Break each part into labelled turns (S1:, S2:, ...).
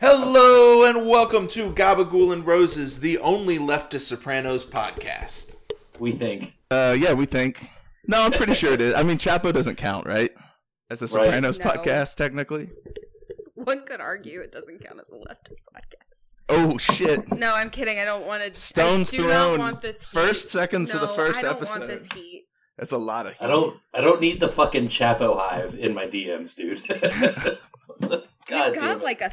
S1: Hello and welcome to Gabagool and Roses, the only leftist Sopranos podcast.
S2: We think.
S3: Uh, yeah, we think. No, I'm pretty sure it is. I mean, Chapo doesn't count, right? As a
S2: Right.
S3: Sopranos
S4: No.
S3: podcast, technically.
S4: One could argue it doesn't count as a leftist podcast.
S3: Oh shit!
S4: No, I'm kidding. I don't want to.
S3: Stones
S4: I do
S3: thrown.
S4: not want this heat.
S3: First seconds
S4: no,
S3: of the first
S4: I don't
S3: episode.
S4: want this heat.
S3: That's a lot of.
S2: I don't. I don't need the fucking Chapo hive in my DMs, dude. God
S4: We've
S2: damn
S4: got
S2: it.
S4: like a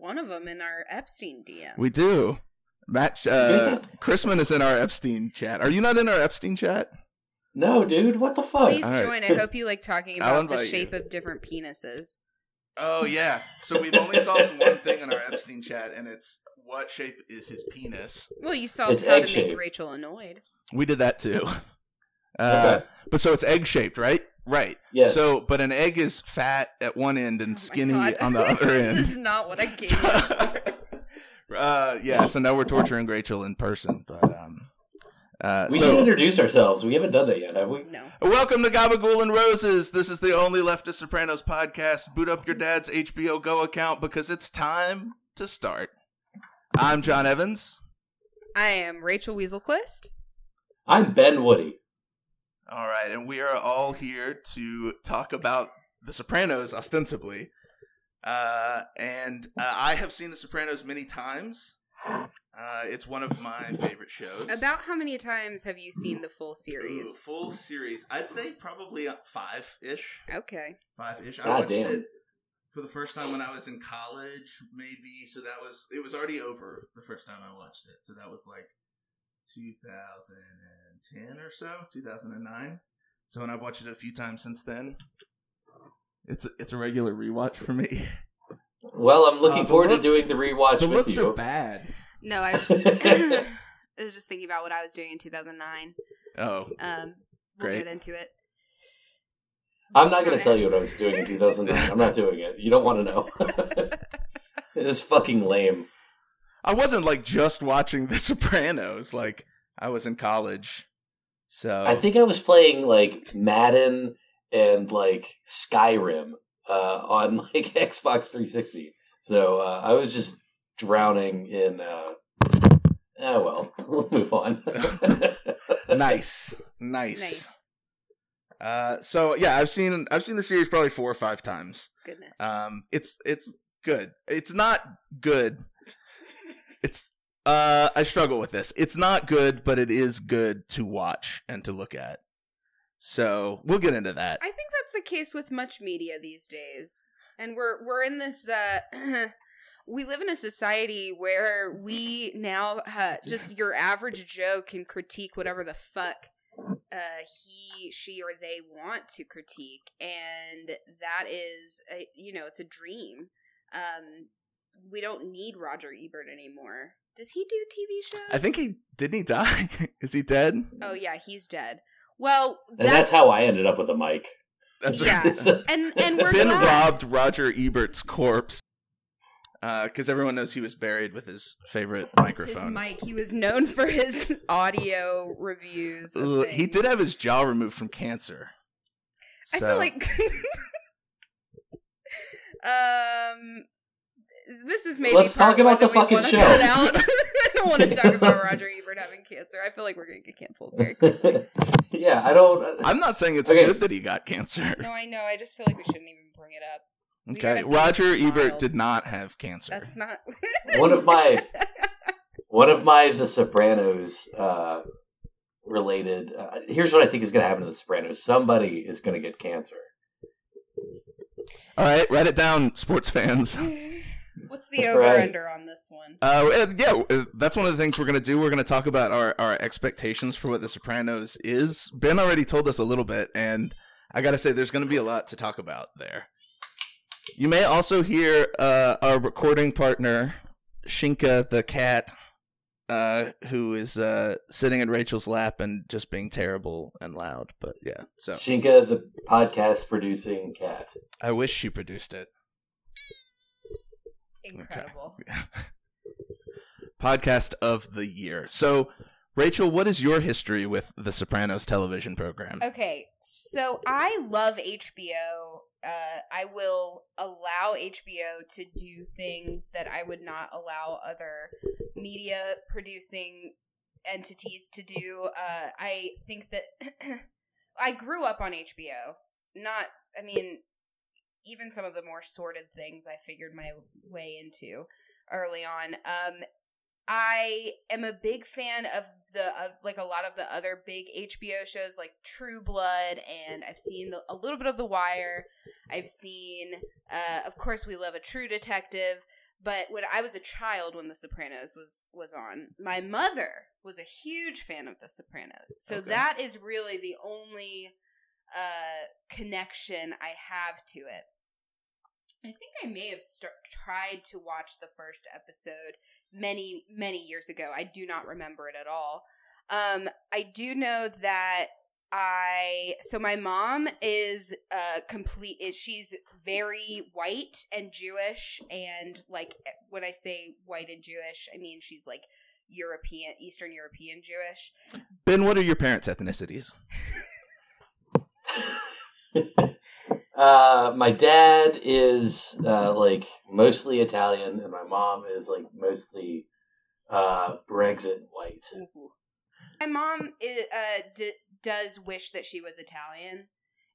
S4: one of them in our Epstein DM.
S3: We do. Matt
S2: Is
S3: uh. Chrisman is in our Epstein chat. Are you not in our Epstein chat?
S2: no, dude. What the fuck?
S4: Please
S3: All right.
S4: join. I hope you like talking about the shape
S3: you.
S4: of different penises.
S3: Oh yeah. So we've only solved one thing in our Epstein chat, and it's what shape is his penis.
S4: Well, you solved
S2: It's
S4: how to
S2: egg
S4: make
S2: shaped.
S4: Rachel annoyed.
S3: We did that too. Uh,
S2: Okay.
S3: But so it's egg shaped, right? Right.
S2: Yes.
S3: So, but an egg is fat at one end and
S4: Oh
S3: skinny on the other
S4: this
S3: end.
S4: This is not what I gave you.
S3: uh, yeah. So now we're torturing Rachel in person, but um, uh,
S2: we
S3: so
S2: should introduce ourselves. We haven't done that yet, have we?
S4: No.
S3: welcome to Gabagool and Roses. This is the only leftist Sopranos podcast. Boot up your dad's HBO Go account because it's time to start. I'm John Evans.
S4: I am Rachel Weaselquist.
S2: I'm Ben Woody.
S3: All right, and we are all here to talk about The Sopranos, ostensibly. Uh, and uh, I have seen The Sopranos many times. Uh, it's one of my favorite shows.
S4: About how many times have you seen the full
S3: Ooh,
S4: series?
S3: full series. I'd say probably five ish.
S4: Okay.
S3: Five ish. I
S2: God
S3: watched
S2: damn.
S3: it for the first time when I was in college, maybe. So that was it was already over the first time I watched it. So that was like 2010 or so, 2009. So and I've watched it a few times since then. It's a, it's a regular rewatch for me.
S2: Well, I'm looking
S3: Uh,
S2: forward
S3: looks-
S2: to doing the rewatch
S3: the
S2: with
S3: looks
S2: you.
S3: are bad.
S4: No, I was just I was just thinking about what I was doing in 2009.
S3: Oh,
S4: Um, we'll
S3: Great.
S4: get into it.
S2: I'm not going to tell you what I was doing in 2009. I'm not doing it. You don't want to know. it is fucking lame.
S3: I wasn't like just watching The Sopranos. Like I was in college, so
S2: I think I was playing like Madden and like Skyrim uh, on like Xbox 360. So uh, I was just drowning in. Uh... Oh well, we'll move on.
S3: nice, nice.
S4: Nice.
S3: Uh, so yeah, I've seen I've seen the series probably four or five times.
S4: Goodness.
S3: Um, it's it's good. It's not good. It's uh, I struggle with this. It's not good, but it is good to watch and to look at. So we'll get into that.
S4: I think that's the case with much media these days. And we're we're in this uh we live in a society where we now uh, just your average Joe can critique whatever the fuck uh he she or they want to critique and that is a, you know it's a dream um we don't need roger ebert anymore does he do tv shows
S3: I think he didn't he die? is he dead?
S4: oh yeah he's dead well
S2: and that's how I ended up with a mic.
S3: That's
S4: Yeah.
S3: right.
S4: and and we're
S3: Ben
S4: glad.
S3: robbed Roger Ebert's corpse because everyone knows he was buried with his favorite microphone.
S4: his
S3: microphone.
S4: mic. He was known for his audio reviews. Of
S3: he did have his jaw removed from cancer.
S4: I feel like. um, this is maybe.
S2: Let's talk about the
S4: that
S2: fucking show.
S4: I don't want to talk about Roger Ebert having cancer. I feel like we're going to get canceled very quickly.
S2: yeah, I don't.
S3: I'm not saying it's
S2: Okay.
S3: good that he got cancer.
S4: No, I know. I just feel like we shouldn't even bring it up. We
S3: Okay, Roger Ebert
S4: mild.
S3: did not have cancer.
S4: That's not.
S2: One of my one of my The Sopranos uh, related. Uh, here's what I think is going to happen to The Sopranos. Somebody is going to get cancer.
S3: All right, write it down, sports fans.
S4: What's the
S2: Right.
S4: over under on this one?
S3: Uh, yeah, uh, that's one of the things we're gonna do. We're gonna talk about our, our expectations for what The Sopranos is. Ben already told us a little bit, and I gotta say, there's gonna be a lot to talk about there. You may also hear uh, our recording partner, Shinka the cat, uh, who is uh, sitting in Rachel's lap and just being terrible and loud. But yeah, so
S2: Shinka, the podcast producing cat.
S3: I wish she produced it.
S4: Incredible.
S3: Podcast of the year. So, Rachel, what is your history with the Sopranos television program?
S4: Okay, so I love HBO uh, I will allow HBO to do things that I would not allow other media producing entities to do. Uh, I think that I grew up on HBO. Not, I mean, even some of the more sordid things I figured my way into early on. Um, I am a big fan of the of like a lot of the other big HBO shows like True Blood, and I've seen the, a little bit of The Wire. I've seen, uh, of course, we love a True Detective. But when I was a child, when The Sopranos was was on, my mother was a huge fan of The Sopranos. So
S3: Okay.
S4: that is really the only uh, connection I have to it. I think I may have st- tried to watch the first episode many many years ago. I do not remember it at all. Um, I do know that I so my mom is uh complete is she's very white and Jewish and like when I say white and Jewish, I mean she's like European Eastern European Jewish.
S3: Ben, what are your parents' ethnicities?
S2: uh, my dad is uh, like mostly Italian, and my mom is like mostly uh, Brexit white.
S4: My mom i uh, d- does wish that she was Italian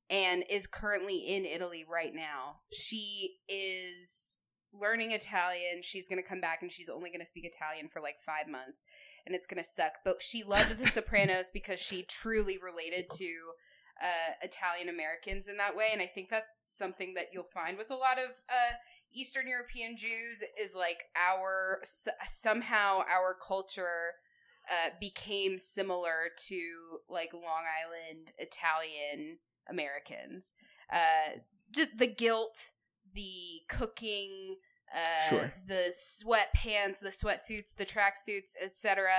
S4: and is currently in Italy right now. She is learning Italian. She's going to come back and she's only going to speak Italian for like five months and it's going to suck. But she loved The Sopranos because she truly related to uh, Italian Americans in that way. And I think that's something that you'll find with a lot of uh, Eastern European Jews is like our s- somehow our culture uh, became similar to like Long Island Italian Americans. Uh, just the guilt, the cooking, uh,
S3: Sure.
S4: the sweatpants, the sweatsuits, the tracksuits, etc.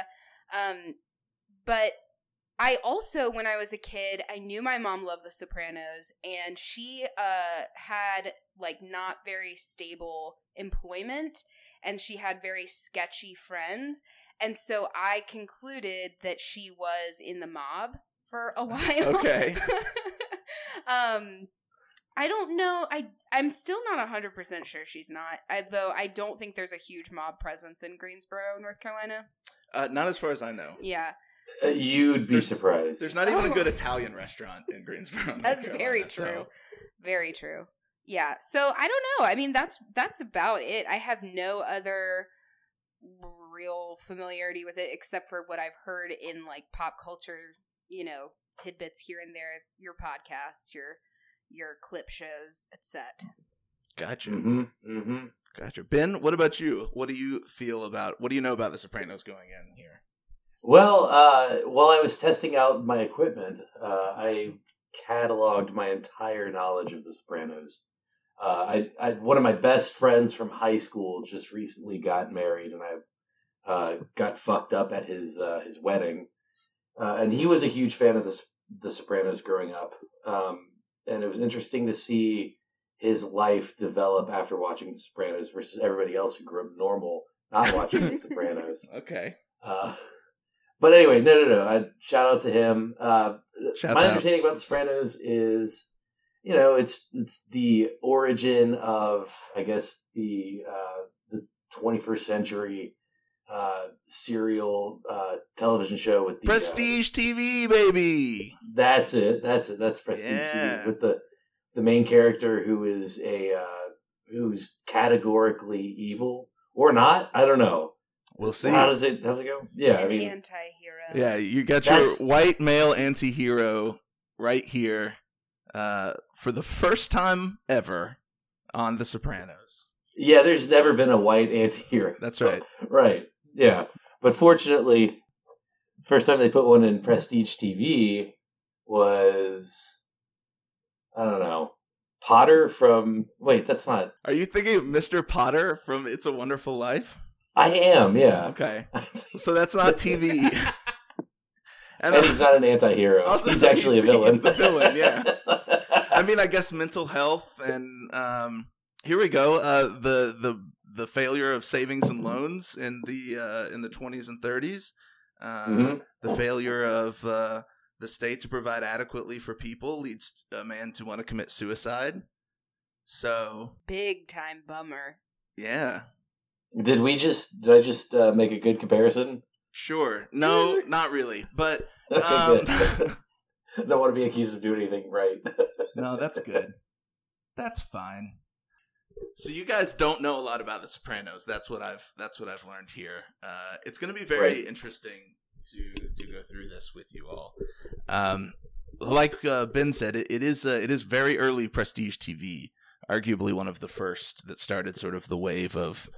S4: Um, but I also, when I was a kid, I knew my mom loved The Sopranos, and she uh, had like not very stable employment, and she had very sketchy friends, and so I concluded that she was in the mob for a while.
S3: Okay.
S4: um, I don't know. I I'm still not hundred percent sure she's not. I, though I don't think there's a huge mob presence in Greensboro, North Carolina.
S3: Uh, not as far as I know.
S4: Yeah,
S2: You'd be
S3: There's-
S2: surprised.
S3: There's not even a
S4: Oh.
S3: good Italian restaurant in Greensboro. North
S4: that's
S3: Carolina,
S4: very
S3: so-
S4: true. Very true. Yeah. So I don't know. I mean, that's that's about it. I have no other real familiarity with it except for what I've heard in like pop culture, you know, tidbits here and there, your podcasts, your your clip shows, etc.
S3: Gotcha.
S2: hmm hmm
S3: Gotcha. Ben, what about you? What do you feel about? What do you know about The Sopranos going in here?
S2: Well, uh, while I was testing out my equipment, uh, I cataloged my entire knowledge of The Sopranos. Uh, I, I, one of my best friends from high school just recently got married, and I uh, got fucked up at his uh, his wedding. Uh, and he was a huge fan of the, the Sopranos growing up, um, and it was interesting to see his life develop after watching The Sopranos versus everybody else who grew up normal not watching The Sopranos.
S3: Okay.
S2: But anyway, no, no, no. I shout out to him. Uh, my
S3: out.
S2: understanding about The Sopranos is, you know, it's it's the origin of, I guess, the uh, the 21st century uh, serial uh, television show with the uh,
S3: Prestige TV, baby.
S2: that's it. That's it. That's Prestige
S3: Yeah.
S2: TV with the the main character who is a uh, who's categorically evil or not. I don't know.
S3: We'll see.
S2: How does it? How's it go? Yeah, I mean,
S4: anti-hero.
S3: Yeah, you got your white male anti-hero right here uh, for the first time ever on The Sopranos.
S2: Yeah, there's never been a white anti-hero.
S3: That's right.
S2: Right. Yeah. But fortunately, first time they put one in Prestige TV was I don't know. Potter from wait, that's not
S3: Are you thinking of Mr. Potter from It's a Wonderful Life?
S2: I am, yeah.
S3: Okay, so that's not TV.
S2: and he's not an anti-hero.
S3: Also,
S2: he's actually
S3: he's-
S2: a villain.
S3: he's the villain, yeah. I mean, I guess mental health and um, here we go. Uh, the the the failure of savings and loans in the uh, in the twenties and thirties. Uh,
S2: Mhm.
S3: The failure of uh, the state to provide adequately for people leads a man to want to commit suicide. So
S4: Big time bummer.
S3: yeah,
S2: Did we just? Did I just uh, make a good comparison?
S3: sure. No, not really, but
S2: Okay,
S3: um.
S2: Don't want to be accused of doing anything right.
S3: no, that's good. That's fine. So you guys don't know a lot about The Sopranos. That's what I've that's what I've learned here. Uh, it's going to be very
S2: Right.
S3: interesting to to go through this with you all. Um, like uh, Ben said, it, it is uh, it is very early prestige TV. Arguably one of the first that started sort of the wave of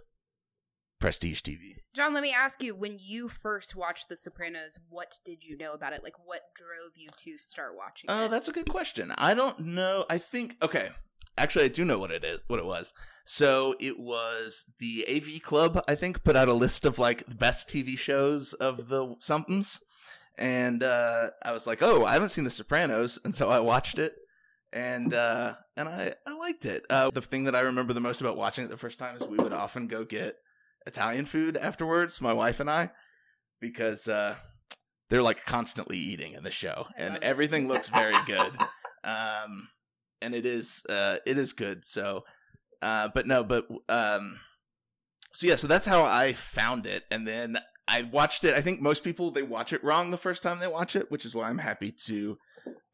S3: prestige TV.
S4: John, let me ask you: When you first watched The Sopranos, what did you know about it? Like, what drove you to start watching?
S3: Oh,
S4: it?
S3: that's a good question. I don't know. I think okay. Actually, I do know what it is. What it was. So it was the AV Club. I think put out a list of like the best TV shows of the somethings, and uh, I was like, oh, I haven't seen The Sopranos, and so I watched it, and uh, and I I liked it. Uh, the thing that I remember the most about watching it the first time is we would often go get Italian food afterwards, my wife and I, because uh, they're like constantly eating in the show, and everything looks very good. um, and it is uh, it is good. So, uh, but no, but um, so yeah, so that's how I found it, and then I watched it. I think most people they watch it wrong the first time they watch it, which is why I'm happy to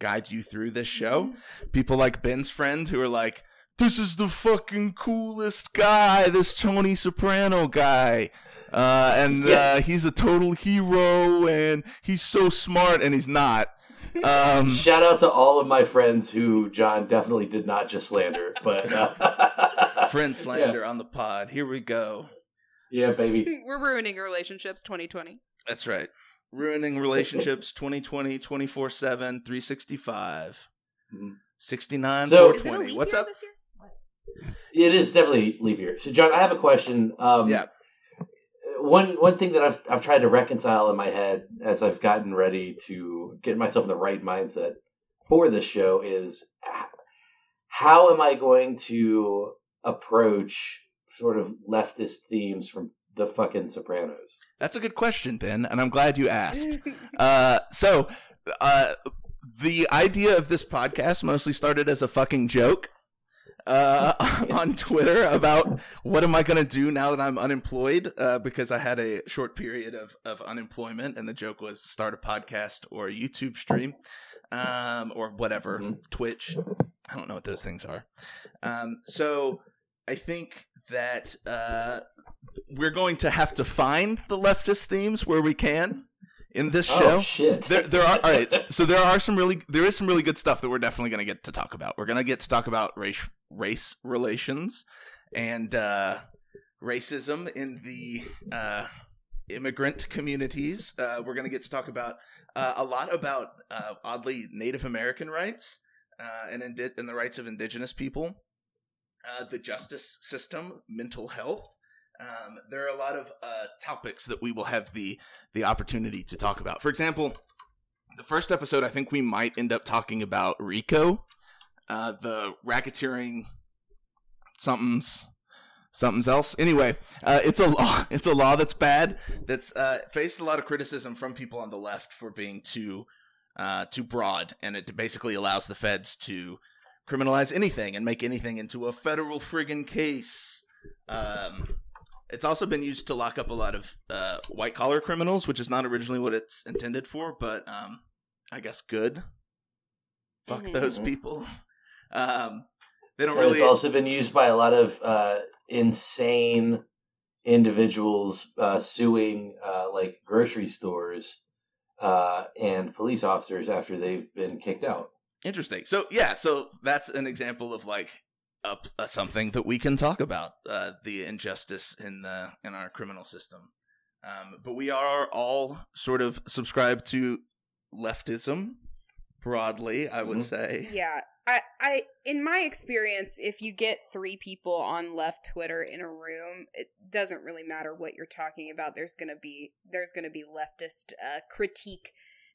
S3: guide you through this show. People like Ben's friend who are like, "This is the fucking coolest guy, this Tony Soprano guy." Uh, and uh, he's a total hero, and he's so smart, and he's not. Um,
S2: Shout out to all of my friends who John definitely did not just slander, but uh,
S3: friend slander on the pod. Here we go.
S2: Yeah, yeah, baby.
S4: We're ruining relationships. 2020.
S3: That's right. Ruining relationships 2020, 24 7, 365,
S2: Mhm.
S3: 69,
S2: So-
S4: Is it a
S3: 420.
S4: leap
S3: What's up?
S4: this year?
S2: It is definitely leap year. So, John, I have a question. Um,
S3: Yeah.
S2: One one thing that I've I've tried to reconcile in my head as I've gotten ready to get myself in the right mindset for this show is how am I going to approach sort of leftist themes from the fucking Sopranos?
S3: That's a good question, Ben, and I'm glad you asked. Uh, so, uh, the idea of this podcast mostly started as a fucking joke uh, on Twitter about what am I going to do now that I'm unemployed uh, because I had a short period of, of unemployment, and the joke was start a podcast or a YouTube stream um, or whatever,
S2: Mhm.
S3: Twitch. I don't know what those things are. Um, so, I think that uh, we're going to have to find the leftist themes where we can in this
S2: Oh
S3: show
S2: shit!
S3: there, there are all right. So there are some really, there is some really good stuff that we're definitely going to get to talk about. We're going to get to talk about race, race relations, and uh, racism in the uh, immigrant communities. Uh, we're going to get to talk about uh, a lot about uh, oddly Native American rights uh, and indi- and the rights of Indigenous people, uh, the justice system, mental health. Um, there are a lot of uh, topics that we will have the the opportunity to talk about. For example, the first episode, I think we might end up talking about RICO, uh, the racketeering something's something's else. Anyway, uh, it's a law. It's a law that's bad. That's uh, faced a lot of criticism from people on the left for being too uh, too broad, and it basically allows the feds to criminalize anything and make anything into a federal friggin' case. Um, it's also been used to lock up a lot of uh, white collar criminals, which is not originally what it's intended for, but um, I guess good. Fuck
S4: Mhm.
S3: those people. Um, they don't
S2: And
S3: really.
S2: It's also been used by a lot of uh, insane individuals uh, suing uh, like grocery stores uh, and police officers after they've been kicked out.
S3: Interesting. So yeah, so that's an example of like a, a something that we can talk about uh, the injustice in the in our criminal system. Um, but we are all sort of subscribed to leftism broadly. I would
S2: Mhm.
S3: say.
S4: Yeah. I, I, in my experience, if you get three people on left Twitter in a room, it doesn't really matter what you're talking about. There's gonna be there's gonna be leftist uh, critique,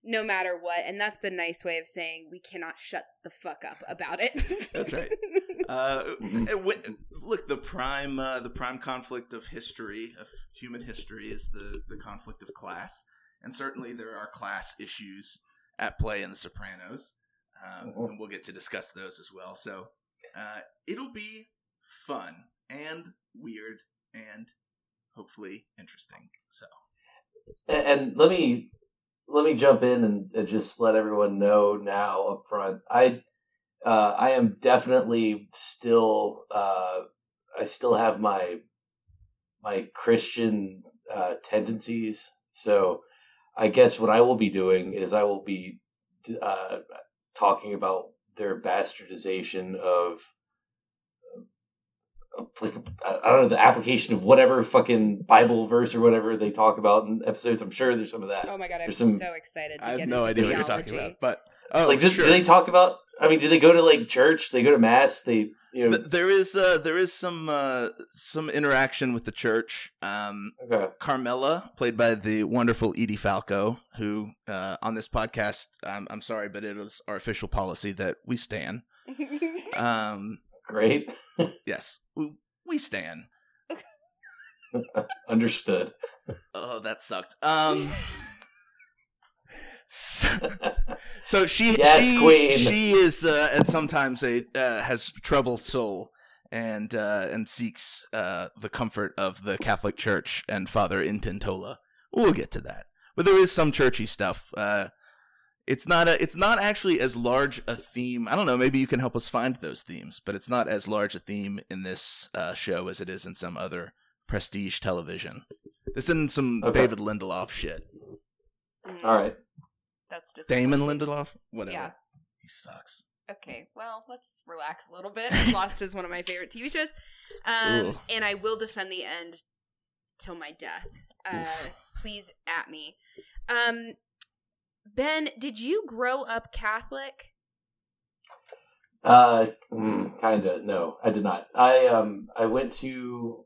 S4: no matter what, and that's the nice way of saying we cannot shut the fuck up about it.
S3: That's right. Uh,
S2: Mhm.
S3: look, the prime uh, the prime conflict of history of human history is the the conflict of class, and certainly there are class issues at play in The Sopranos, um,
S2: Mhm.
S3: and we'll get to discuss those as well. So, Uh, it'll be fun and weird and hopefully interesting. So
S2: And, and let me let me jump in and, and just let everyone know now up front. I uh, I am definitely still uh, I still have my my Christian uh, tendencies. So I guess what I will be doing is I will be uh, talking about their bastardization of I don't know the application of whatever fucking Bible verse or whatever they talk about in episodes. I'm sure there's some of that.
S4: Oh my god, I'm
S2: some-
S4: so excited to
S3: I
S4: get
S3: have no
S4: into
S3: idea what you're talking about, but oh,
S2: like, do,
S3: sure.
S2: do they talk about? I mean, do they go to like church? They go to mass. They you know.
S3: There is uh, there is some uh, some interaction with the church. Um,
S2: okay.
S3: Carmela, played by the wonderful Edie Falco, who uh, on this podcast, I'm, I'm sorry, but it is our official policy that we stand. Um,
S2: Great.
S3: Yes, we, we stand.
S2: Understood.
S3: Oh, that sucked. Um, so, so she
S2: Yes,
S3: she
S2: queen.
S3: she is uh, and sometimes a uh, has troubled soul and uh, and seeks uh, the comfort of the Catholic Church and Father Intintola. We'll get to that, but there is some churchy stuff. Uh, it's not a it's not actually as large a theme. I don't know. Maybe you can help us find those themes, but it's not as large a theme in this uh, show as it is in some other prestige television. This isn't some
S2: Okay.
S3: David Lindelof shit.
S4: Mm,
S2: All right.
S4: That's disappointing.
S3: Damon Lindelof, whatever.
S4: Yeah.
S3: He sucks.
S4: Okay, well, let's relax a little bit. Lost is one of my favorite TV shows. Um, and I will defend the end till my death. Uh, please at me. Um, ben, did you grow up Catholic?
S2: Uh, mm, kinda. No, I did not. I um, I went to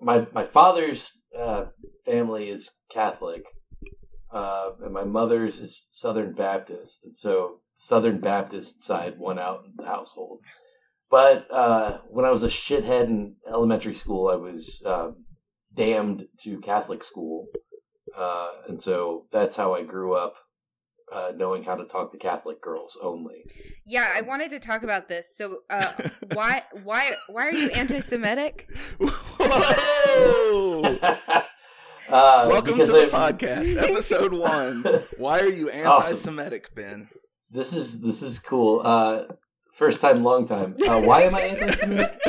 S2: my my father's uh, family is Catholic, uh, and my mother's is Southern Baptist, and so Southern Baptist side won out in the household. But uh, when I was a shithead in elementary school, I was um, damned to Catholic school, uh, and so that's how I grew up, uh, knowing how to talk to Catholic girls only.
S4: Yeah, I wanted to talk about this. So, uh, why, why, why are you anti-Semitic?
S3: Whoa!
S2: uh,
S3: Welcome to the
S2: I'm-
S3: podcast, episode one. Why are you anti-Semitic, Ben?
S2: This is this is cool. Uh, first time, long time. Uh, why am I anti-Semitic?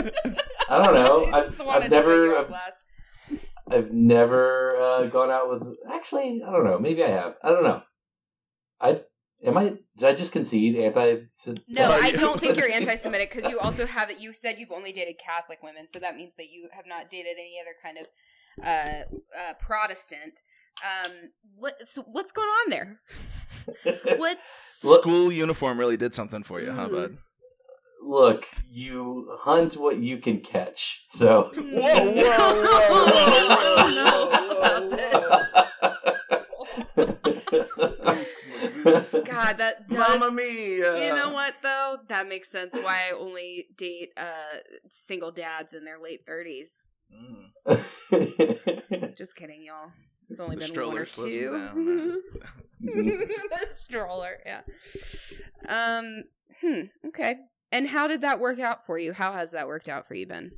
S2: I don't know.
S4: I just
S2: I've,
S4: wanted
S2: I've
S4: to put you
S2: never
S4: on
S2: I've,
S4: blast.
S2: I've never uh, gone out with. Actually, I don't know. Maybe I have. I don't know. I am I. Did I just concede anti?
S4: No, I don't think you're anti-Semitic because you also have it. You said you've only dated Catholic women, so that means that you have not dated any other kind of uh, uh, Protestant. Um, what? So what's going on there? What's
S2: Look-
S3: School uniform really did something for you, huh, bud?
S2: Look, you hunt what you can catch. So.
S3: Whoa, whoa, whoa, whoa.
S4: God? That does.
S3: Mamma mia!
S4: You know what though? That makes sense. Why I only date uh single dads in their late thirties.
S3: Mm.
S4: Just kidding, y'all. It's only
S3: The
S4: been one or two. the stroller, yeah. Um. Hmm. Okay. And how did that work out for you? How has that worked out for you, Ben?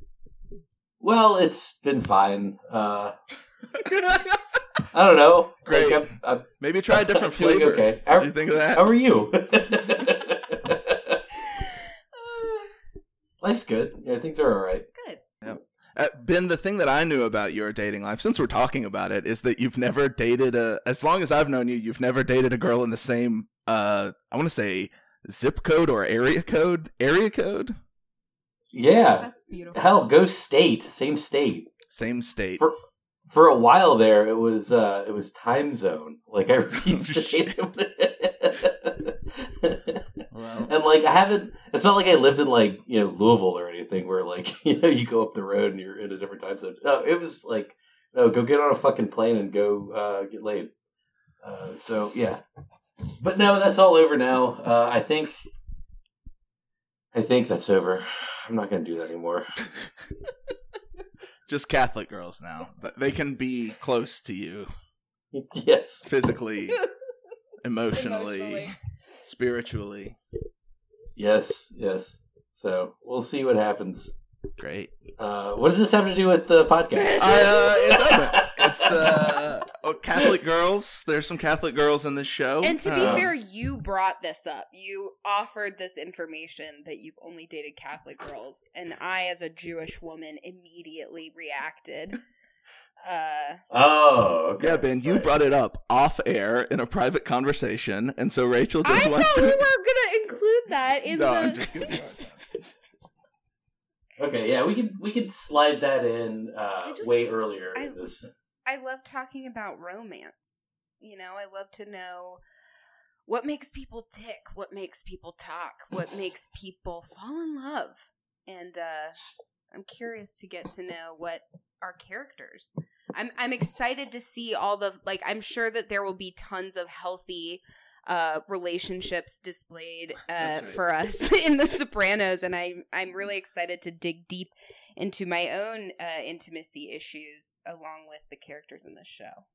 S2: well, it's been fine. Uh, I don't know.
S3: Great.
S2: Like, I'm, I'm
S3: Maybe try a different
S2: doing
S3: flavor.
S2: Okay. How,
S3: do you think of that?
S2: how are you? Life's good. Yeah, things are all right.
S4: Good.
S3: Uh, ben, the thing that I knew about your dating life, since we're talking about it, is that you've never dated a. As long as I've known you, you've never dated a girl in the same. uh I want to say zip code or area code. Area code.
S2: Yeah.
S4: That's beautiful.
S2: Hell, go state. Same state.
S3: Same state.
S2: For for a while there, it was uh it was time zone. Like I refused
S3: Oh,
S2: to date him.
S3: Well,
S2: and like I haven't. It's not like I lived in like you know Louisville or anything where like you know you go up the road and you're in a different time zone. No, it was like no, go get on a fucking plane and go uh, get laid. Uh, so yeah, but no, that's all over now. Uh, I think. I think that's over. I'm not going to do that anymore.
S3: just Catholic girls now. But They can be close to you
S2: yes.
S3: physically, emotionally,
S4: Emotionally.
S3: spiritually.
S2: Yes, yes. So we'll see what happens.
S3: Great.
S2: Uh, what does this have to do with the podcast?
S3: Uh, it doesn't. It's uh, oh, Catholic girls. There's some Catholic girls in this show.
S4: And to be
S3: Um,
S4: fair, you brought this up. You offered this information that you've only dated Catholic girls, and I, as a Jewish woman, immediately reacted. Uh,
S2: oh, okay.
S3: Yeah, Ben, you
S2: Right.
S3: brought it up off air in a private conversation, and so Rachel
S4: I
S3: just
S4: thought
S3: wants
S4: we were
S3: to.
S4: gonna include that in
S3: no,
S4: the.
S3: I'm just giving you a hard time.
S2: Okay, yeah, we could we could slide that in uh,
S4: just-
S2: way earlier.
S4: I-
S2: in this.
S4: I love talking about romance. You know, I love to know what makes people tick, what makes people talk, what makes people fall in love. And uh I'm curious to get to know what our characters. I'm I'm excited to see all the like I'm sure that there will be tons of healthy uh relationships displayed uh
S3: right.
S4: for us in the Sopranos and I'm I'm really excited to dig deep into my own uh, intimacy issues along with the characters in this show.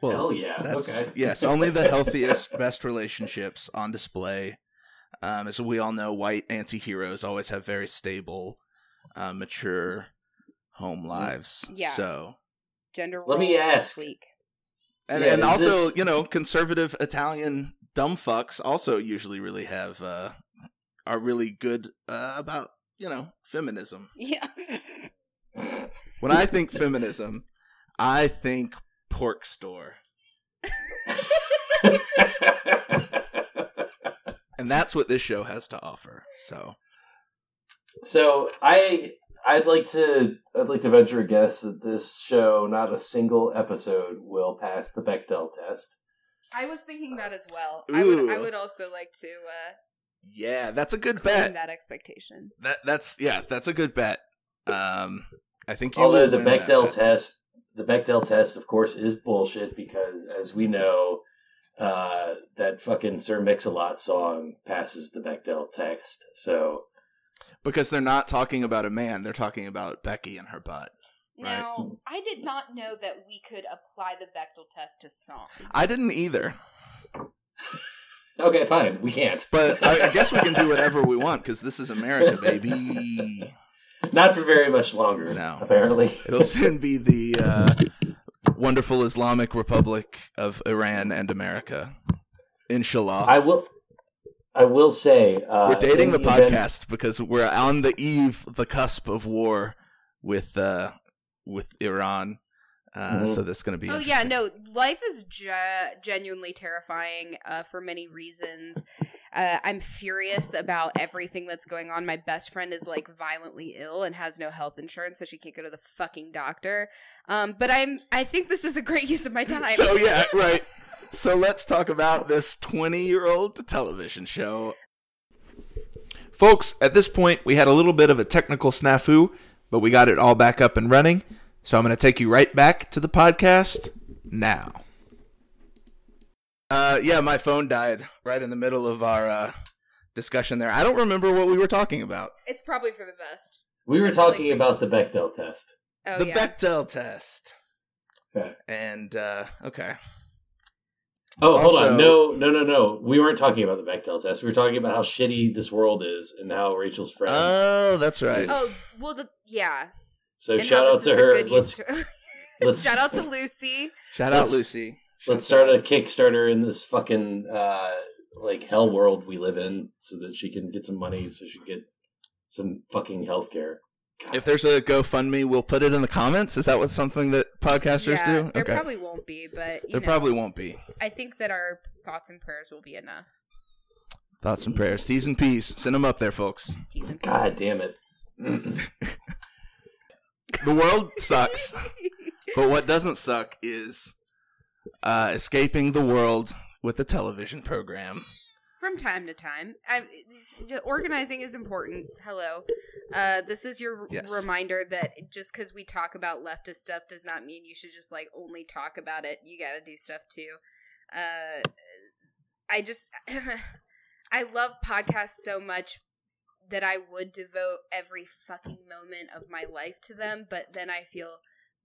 S3: Well,
S2: Hell yeah!
S3: That's,
S2: okay.
S3: yes, only the healthiest, best relationships on display. Um, as we all know, white anti-heroes always have very stable, uh, mature home lives.
S4: Yeah.
S3: So,
S4: Gender
S2: Let me ask.
S4: this week.
S3: And,
S2: Yeah,
S3: and also,
S2: this-
S3: you know, conservative Italian dumb fucks also usually really have uh, are really good uh, about you know feminism.
S4: Yeah.
S3: When I think feminism, I think pork store, and that's what this show has to offer. So.
S2: so I I'd like to I'd like to venture a guess that this show, not a single episode, will pass the Bechdel test.
S4: I was thinking that as well. I would I would also like to uh
S3: Yeah, that's a good bet.
S4: that expectation.
S3: That that's yeah, that's a good bet. Um, I think you
S2: Although the
S3: win that
S2: Bechdel test, the Bechdel test, of course, is bullshit because, as we know, uh, that fucking Sir Mix-a-Lot song passes the Bechdel test. So
S3: because they're not talking about a man; they're talking about Becky and her butt. Right.
S4: Now, I did not know that we could apply the Bechdel test to songs.
S3: I didn't either,
S2: okay, fine, we can't.
S3: but I, I guess we can do whatever we want because this is America, baby.
S2: Not for very much longer.
S3: No.
S2: apparently.
S3: It'll soon be the uh, wonderful Islamic Republic of Iran and America. Inshallah.
S2: I will. I will say uh,
S3: we're dating
S2: in
S3: the
S2: event-
S3: podcast because we're on the eve, the cusp of war with uh, with Iran. Uh,
S2: Mhm.
S3: So that's going to be.
S4: Oh yeah, no, life is ge- genuinely terrifying uh, for many reasons. Uh, I'm furious about everything that's going on. My best friend is like violently ill and has no health insurance, so she can't go to the fucking doctor. Um, but I'm I think this is a great use of my time.
S3: So yeah, right. So let's talk about this twenty-year-old television show.
S1: Folks, at this point, we had a little bit of a technical snafu, but we got it all back up and running. So I'm going to take you right back to the podcast now.
S3: Uh, yeah, my phone died right in the middle of our uh, discussion there. I don't remember what we were talking about.
S4: it's probably for the best.
S2: We were
S4: I
S2: talking
S4: we-
S2: about the Bechdel test.
S4: Oh
S3: the
S4: yeah,
S3: Bechdel test.
S2: Okay.
S3: And uh, okay,
S2: Oh, hold on. No, no, no, no. We weren't talking about the Bechdel test. We were talking about how shitty this world is and how Rachel's friend.
S3: oh, that's right.
S4: oh well, the, yeah.
S2: so
S4: And
S2: shout out to
S4: is
S2: her. Let's
S4: to-
S2: let's
S4: Shout out to Lucy.
S3: Shout out
S2: let's-
S3: Lucy.
S2: let's
S3: Shout
S2: start a. Kickstarter in this fucking uh like hell world we live in, so that she can get some money, so she can get some fucking healthcare. God.
S3: If there's a GoFundMe, we'll put it in the comments. Is that what something that podcasters
S4: yeah,
S3: do?
S4: there probably won't be, but you
S3: there
S4: know,
S3: probably won't be.
S4: I think that our thoughts and prayers will be enough.
S3: Thoughts and prayers, T's and P's. Send them up there, folks.
S4: T's and
S2: God damn it.
S3: The world sucks, but what doesn't suck is uh, escaping the world with a television program.
S4: From time to time, I, organizing is important. Hello, uh, this is your
S3: Yes.
S4: reminder that just because we talk about leftist stuff does not mean you should just like only talk about it. You got to do stuff too. Uh, I just I love podcasts so much that I would devote every fucking moment of my life to them, but then I feel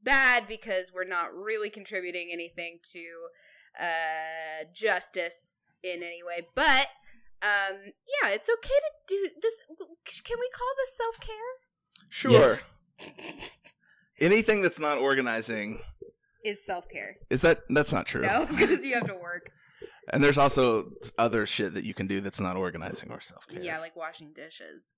S4: bad because we're not really contributing anything to uh justice in any way. But Um, yeah, it's okay to do this. Can we call this self care?
S3: Sure.
S2: Yes.
S3: Anything that's not organizing
S4: Is self care?
S3: is that that's not true.
S4: No, because you have to work.
S3: And there's also other shit that you can do that's not organizing or self care.
S4: Yeah, like washing dishes.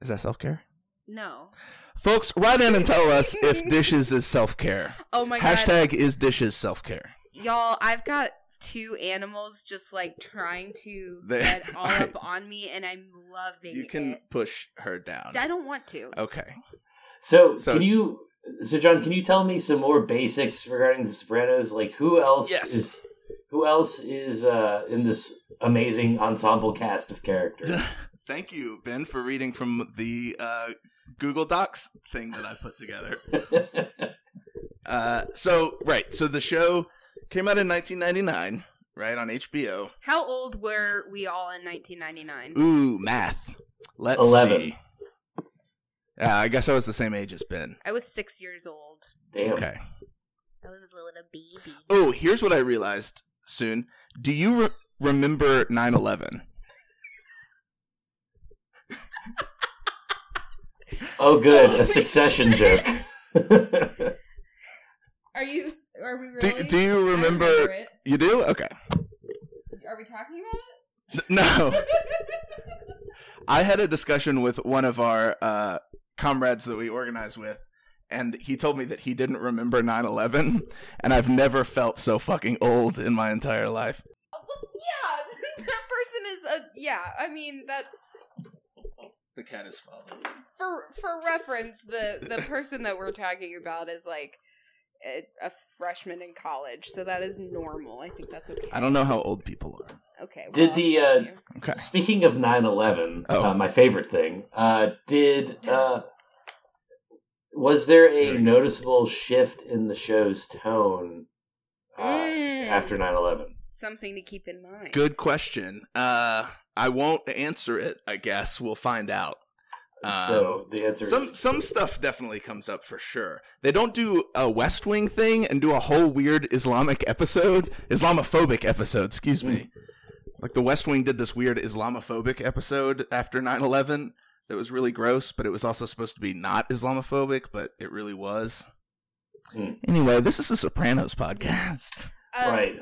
S3: Is that self care?
S4: No.
S3: Folks, write in and tell us if dishes is self care.
S4: Oh my god,
S3: Hashtag is dishes self care.
S4: y'all! I've got two animals just like trying to
S3: They-
S4: get all
S3: Alright.
S4: up on me, and I'm loving
S3: You can
S4: it.
S3: push her down.
S4: I don't want to.
S3: Okay.
S2: So,
S3: So-
S2: can you, so John, can you tell me some more basics regarding The Sopranos? Like, who else
S3: Yes.
S2: is, who else is uh, in this amazing ensemble cast of characters?
S3: Thank you, Ben, for reading from the uh, Google Docs thing that I put together. Uh, so right, so the show came out in 1999, right on HBO.
S4: How old were we all in 1999?
S3: Ooh, math. Let's
S2: 11.
S3: see. Yeah, I guess I was the same age as Ben.
S4: I was six years old.
S2: Damn.
S3: Okay.
S4: I was a little baby.
S3: Oh, here's what I realized soon. Do you re- remember 9/11?
S2: Oh, good, a succession joke.
S4: Are you? Are we
S3: Do,
S4: really?
S3: do you
S4: I
S3: remember?
S4: it.
S3: You do? Okay.
S4: Are we talking about it? No.
S3: I had a discussion with one of our uh, comrades that we organize with, and he told me that he didn't remember 9 11, and I've never felt so fucking old in my entire life.
S4: Well, yeah, that person is a yeah. I mean, that's
S3: The cat is following.
S4: for for reference. The the person that we're talking about is like a, a freshman in college, so that is normal. I think that's okay.
S3: I don't know how old people are.
S4: Okay. well,
S2: Did the, uh.
S3: Okay.
S2: Speaking of 9-11,
S3: Oh.
S2: uh, my favorite thing, uh, did uh, was there a noticeable shift in the show's tone uh,
S4: Mm.
S2: after 9-11?
S4: something to keep in mind?
S3: Good question. Uh, I won't answer it. I guess we'll find out. Um,
S2: so the answer
S3: some
S2: is
S3: some stuff definitely comes up for sure. They don't do a West Wing thing and do a whole weird Islamic episode, Islamophobic episode. Excuse me. Like the West Wing did this weird Islamophobic episode after 9/11 that was really gross, but it was also supposed to be not Islamophobic, but it really was.
S2: Hmm.
S3: Anyway, this is a Sopranos podcast.
S4: Um,
S2: right.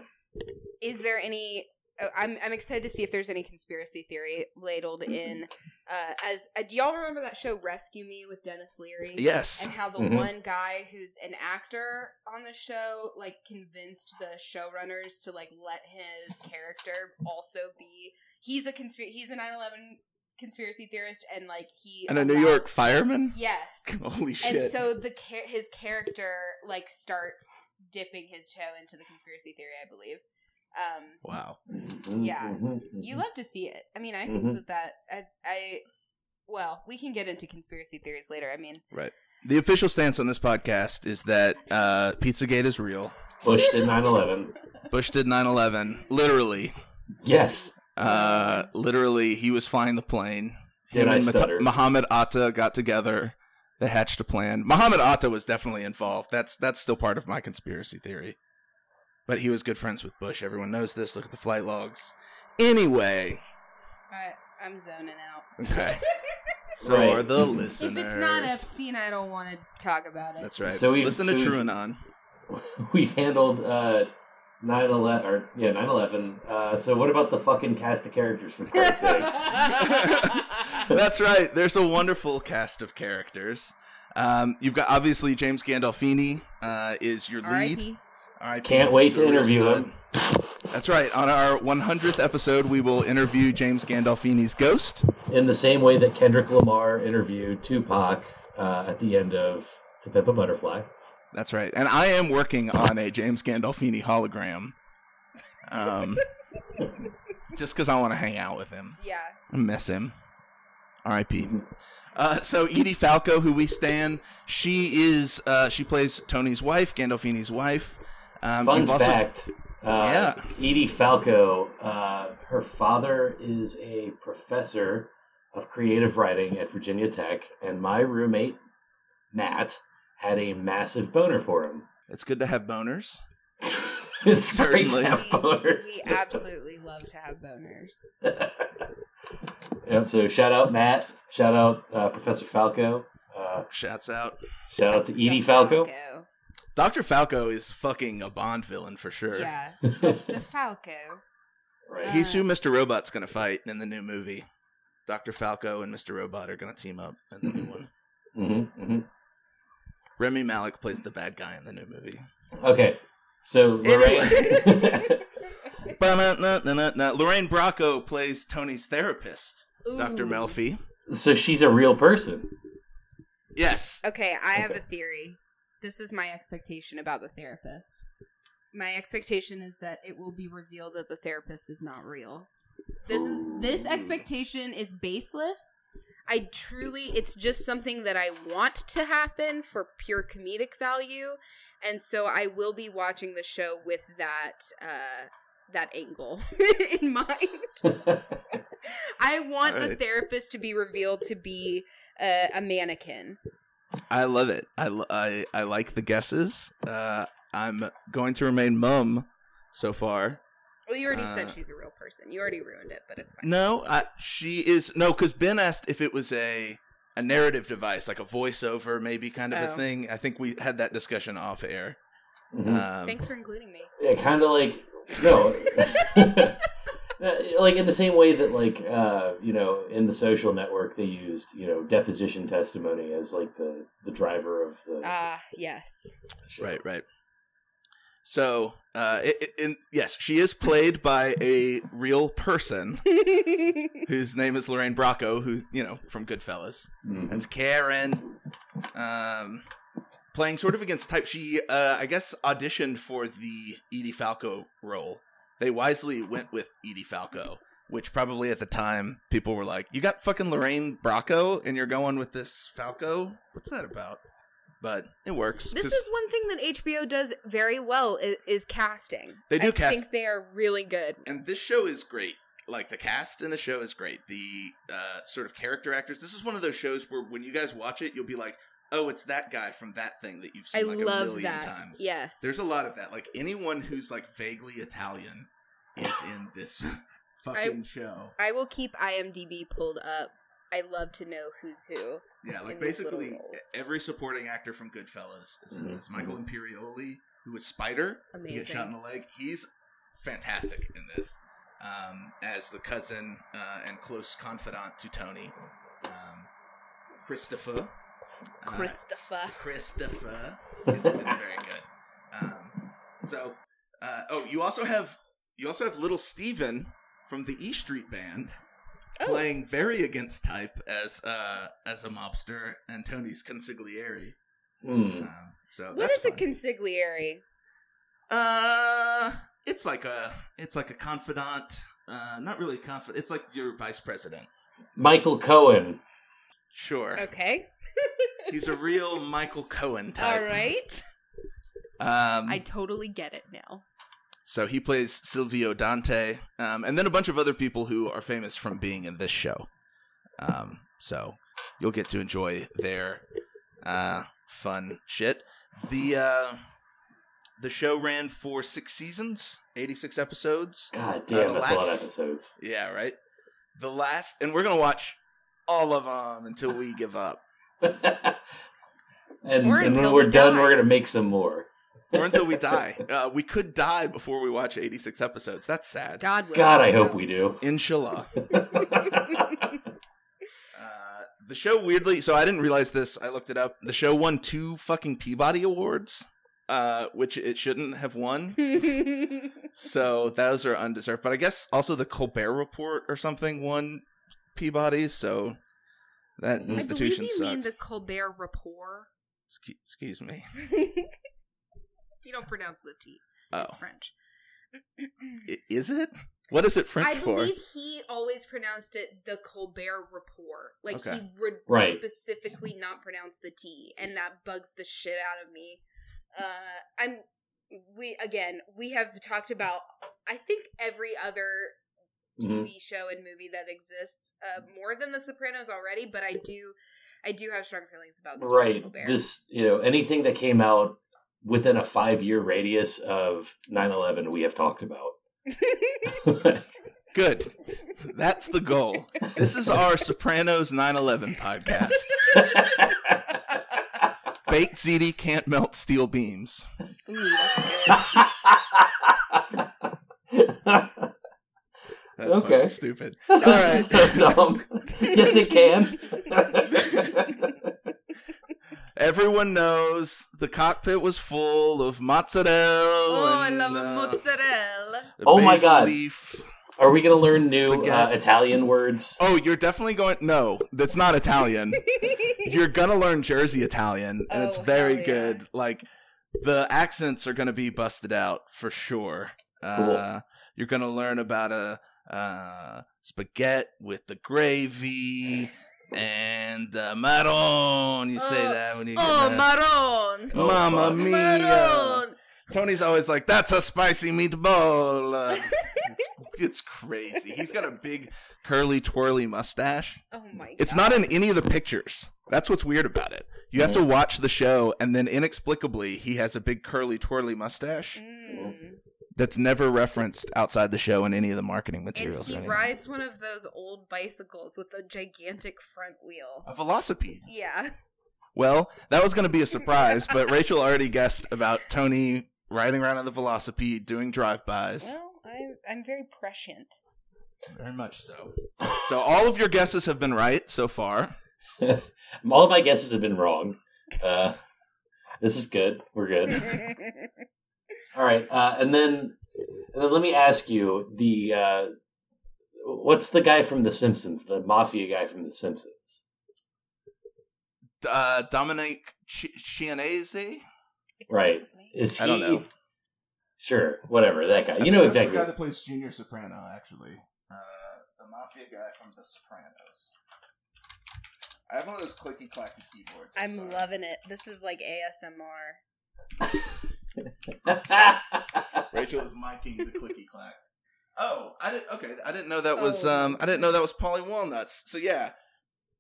S4: Is there any? Uh, I'm I'm excited to see if there's any conspiracy theory ladled in. Uh, as uh, do y'all remember that show Rescue Me with Denis Leary?
S3: Yes.
S4: and how the
S2: Mhm.
S4: one guy who's an actor on the show like convinced the showrunners to like let his character also be he's a conspiracy he's a 9-11 conspiracy theorist and like he
S3: And a New York fireman?
S4: yes
S3: Holy shit.
S4: and so the his character like starts dipping his toe into the conspiracy theory i believe um
S3: wow.
S4: Yeah.
S2: Mhm,
S4: you love to see it i mean i think
S2: Mhm.
S4: that that I, I well we can get into conspiracy theories later i mean right.
S3: The official stance on this podcast is that uh, Pizzagate is real.
S2: Bush did 9-11.
S3: Bush did 9/11. Literally,
S2: Yes.
S3: uh, literally, he was flying the plane.
S2: Did
S3: Him
S2: I
S3: and Mata-
S2: stutter?
S3: Muhammad Atta got together. They hatched a plan. Muhammad Atta was definitely involved. That's that's still part of my conspiracy theory. But he was good friends with Bush. Everyone knows this. Look at the flight logs. Anyway,
S4: I, i'm zoning out
S3: okay. So
S2: Right.
S3: are the listeners.
S4: If it's not Epstein, I don't want to talk about it.
S3: That's right.
S2: So we've-
S3: Listen
S2: so
S3: to
S2: we've- We've handled uh, 9-11, or yeah, 9-11. Uh, so what about the fucking cast of characters, for Christ's sake?
S3: That's right. There's a wonderful cast of characters. Um, you've got obviously James Gandolfini uh, is your lead.
S4: R.I.P.
S3: R.I.P.
S2: Can't wait to interview
S3: stud.
S2: him.
S3: That's right. On our 100th episode, we will interview James Gandolfini's ghost.
S2: In the same way that Kendrick Lamar interviewed Tupac uh, at the end of To Pimp a Butterfly.
S3: That's right. And I am working on a James Gandolfini hologram. Um, just because I want to hang out with him.
S4: Yeah.
S3: I miss him. R.I.P. Uh, so Edie Falco, who we stand, she is uh, she plays Tony's wife, Gandolfini's wife. Um,
S2: Fun
S3: you've also-
S2: fact. Uh,
S3: Yeah.
S2: Edie Falco, uh, her father is a professor of creative writing at Virginia Tech, and my roommate, Matt, had a massive boner for him.
S3: It's good to have boners.
S2: it's great to
S3: Certainly.
S2: have boners.
S4: We absolutely love to have boners.
S2: yep. So shout out Matt. Shout out uh, Professor Falco. Uh,
S3: Shouts out.
S2: shout out to Edie
S4: DeFalco.
S2: Falco.
S3: Dr. Falco is fucking a Bond villain for sure.
S4: Yeah, DeFalco.
S2: Right.
S3: He's who Mr. Robot's going to fight in the new movie. Dr. Falco and Mr. Robot are going to team up in the new one.
S2: hmm hmm
S3: Rami Malek plays the bad guy in the new movie.
S2: Okay. So Lorraine.
S3: Lorraine Bracco plays Tony's therapist, Dr. Melfi.
S2: so she's a real person.
S3: Yes.
S4: Okay, I have
S2: Okay.
S4: a theory. This is my expectation about the therapist. My expectation is that it will be revealed that the therapist is not real. This is this expectation is baseless. I truly it's just something that I want to happen for pure comedic value, and so I will be watching the show with that uh that angle in mind. I want the therapist to be revealed to be uh, a mannequin.
S3: I love it. I, I, I like the guesses. Uh, I'm going to remain mum so far.
S4: Well, you already
S3: Uh,
S4: said she's a real person. You already ruined it, but it's fine.
S3: No, I, she is no, because Ben asked if it was a a narrative device, like a voiceover, maybe kind of a
S4: Oh.
S3: thing. I think we had that discussion off air.
S2: Mhm.
S3: Um,
S4: Thanks for including me.
S2: Yeah, kind of like no, like in the same way that like uh, you know in the social network they used you know deposition testimony as like the the driver of the
S4: Ah, yes.
S2: show.
S3: Right, right. So, uh, it, it, in, yes, she is played by a real person whose name is Lorraine Bracco, who's you know from Goodfellas.
S2: Mhm.
S3: That's Karen, um, playing sort of against type. She, uh, I guess, auditioned for the Edie Falco role. They wisely went with Edie Falco, which probably at the time people were like, "You got fucking Lorraine Bracco, and you're going with this Falco? What's that about?" But it works.
S4: This is one thing that HBO does very well is, is casting.
S3: They do
S4: I
S3: cast-
S4: think they are really good.
S3: and this show is great. Like the cast in the show is great. The uh, sort of character actors. This is one of those shows where when you guys watch it, you'll be like, "Oh, it's that guy from that thing that you've
S4: I
S3: seen like a million
S4: that.
S3: times."
S4: Yes.
S3: There's a lot of that. Like anyone who's like vaguely Italian is in this fucking show.
S4: I will keep IMDb pulled up. I love to know who's who.
S3: Yeah, like
S4: in these little
S3: basically every supporting actor from Goodfellas is in
S2: Mhm,
S3: this. Michael Imperioli, who was Spider, he gets shot in
S4: Amazing.
S3: the leg. He's fantastic in this um, as the cousin uh, and close confidant to Tony. Um, Christopher. Uh,
S4: Christopher.
S3: Christopher. It's, it's very good. Um, so, uh, oh, you also have you also have little Steven from the E Street Band
S4: Oh,
S3: playing very against type as uh as a mobster and Tony's consigliere. Um, so
S4: what
S3: that's
S4: is a
S3: fun.
S4: consigliere?
S3: uh, it's like a it's like a confidant. Uh, not really confidant. It's like your vice president.
S2: Michael Cohen.
S3: Sure,
S4: Okay.
S3: He's a real Michael Cohen type.
S4: All right.
S3: Um,
S4: I totally get it now.
S3: So he plays Silvio Dante, um, and then a bunch of other people who are famous from being in this show. Um, so you'll get to enjoy their uh, fun shit. The uh, the show ran for six seasons, eighty six episodes.
S2: God
S3: Uh,
S2: damn,
S3: the
S2: that's a lot of
S3: last-
S2: episodes.
S3: Yeah, right. The last, and we're gonna watch all of them until we give up,
S2: and
S4: Or
S2: and when we're
S4: we
S2: done,
S4: die.
S2: we're gonna make some more.
S3: or until we die. Uh, we could die before we watch eighty six episodes. That's sad.
S4: God will.
S2: God, I hope we do.
S3: Inshallah. Uh, the show weirdly, so I didn't realize this. I looked it up. The show won two fucking Peabody awards, uh, which it shouldn't have won. So those are undeserved. But I guess also the Colbert Report or something won Peabody. So that
S2: I
S4: I believe
S3: institution
S4: you
S3: sucks.
S4: mean the Colbert Rapport.
S3: Excu- Excuse me.
S4: you don't pronounce the T.
S3: Oh,
S4: It's French.
S3: Is it? What is it French
S4: I
S3: for?
S4: believe he always pronounced it the Colbert Report. Like
S3: Okay.
S4: he would
S2: Right.
S4: specifically not pronounce the T, and that bugs the shit out of me. Uh, I'm we again we have talked about I think every other TV show and movie that exists uh, more than The Sopranos already, but I do I do have strong feelings about Stephen
S2: Right.
S4: Colbert.
S2: This, you know, anything that came out within a five year radius of 9-11 we have talked about.
S3: Good. That's the goal. This is our Sopranos 9/11 podcast. Baked ziti can't melt steel beams.
S4: Ooh, that's good.
S3: That's
S2: Okay.
S3: fucking stupid.
S2: All
S3: right.
S2: so dumb. yes, it can.
S3: Everyone knows the cockpit was full of mozzarella.
S4: Oh, I love
S3: uh,
S4: mozzarella.
S2: Oh my God.
S3: leaf.
S2: Are we going to learn new uh, Italian words?
S3: Oh, you're definitely going. No, that's not Italian. you're gonna learn Jersey Italian, and it's
S4: Oh,
S3: very
S4: yeah.
S3: good. Like the accents are gonna be busted out for sure. Uh, you're gonna learn about a uh, spaghetti with the gravy and uh, marron. You say
S4: Oh,
S3: that when you
S4: Oh,
S3: get that.
S4: Maron.
S2: Oh,
S3: Mamma
S2: fuck.
S3: mia!
S4: Maron.
S3: Tony's always like, "That's a spicy meatball." Uh, it's, it's crazy. He's got a big curly twirly mustache.
S4: Oh my god.
S3: It's not in any of the pictures. That's what's weird about it. You have to watch the show, and then inexplicably, he has a big curly twirly mustache
S4: Mm.
S3: That's never referenced outside the show in any of the marketing materials. or
S4: he
S3: anything.
S4: rides one of those old bicycles with a gigantic front wheel.
S3: a velocipede.
S4: Yeah.
S3: Well, that was going to be a surprise, but Rachel already guessed about Tony riding around on the velocipede, doing drive-bys.
S4: Well, I'm I'm very prescient.
S3: Very much so. So all of your guesses have been right so far.
S2: All of my guesses have been wrong. Uh, this is good. We're good. All right, uh, and then and then let me ask you the uh, what's the guy from The Simpsons, the mafia guy from The Simpsons?
S3: Uh, Dominic Ch- Chianese.
S2: Right. Is he?
S3: I don't know.
S2: Sure, whatever that guy. You know exactly.
S3: The guy that plays Junior Soprano, actually. Uh, the mafia guy from The Sopranos. I have one of those clicky clacky keyboards.
S4: I'm loving it. This is like ASMR.
S3: Rachel is miking the clicky clack. Oh, I didn't. Okay, I didn't know that was.
S4: Oh.
S3: Um, I didn't know that was Paulie Walnuts. So yeah,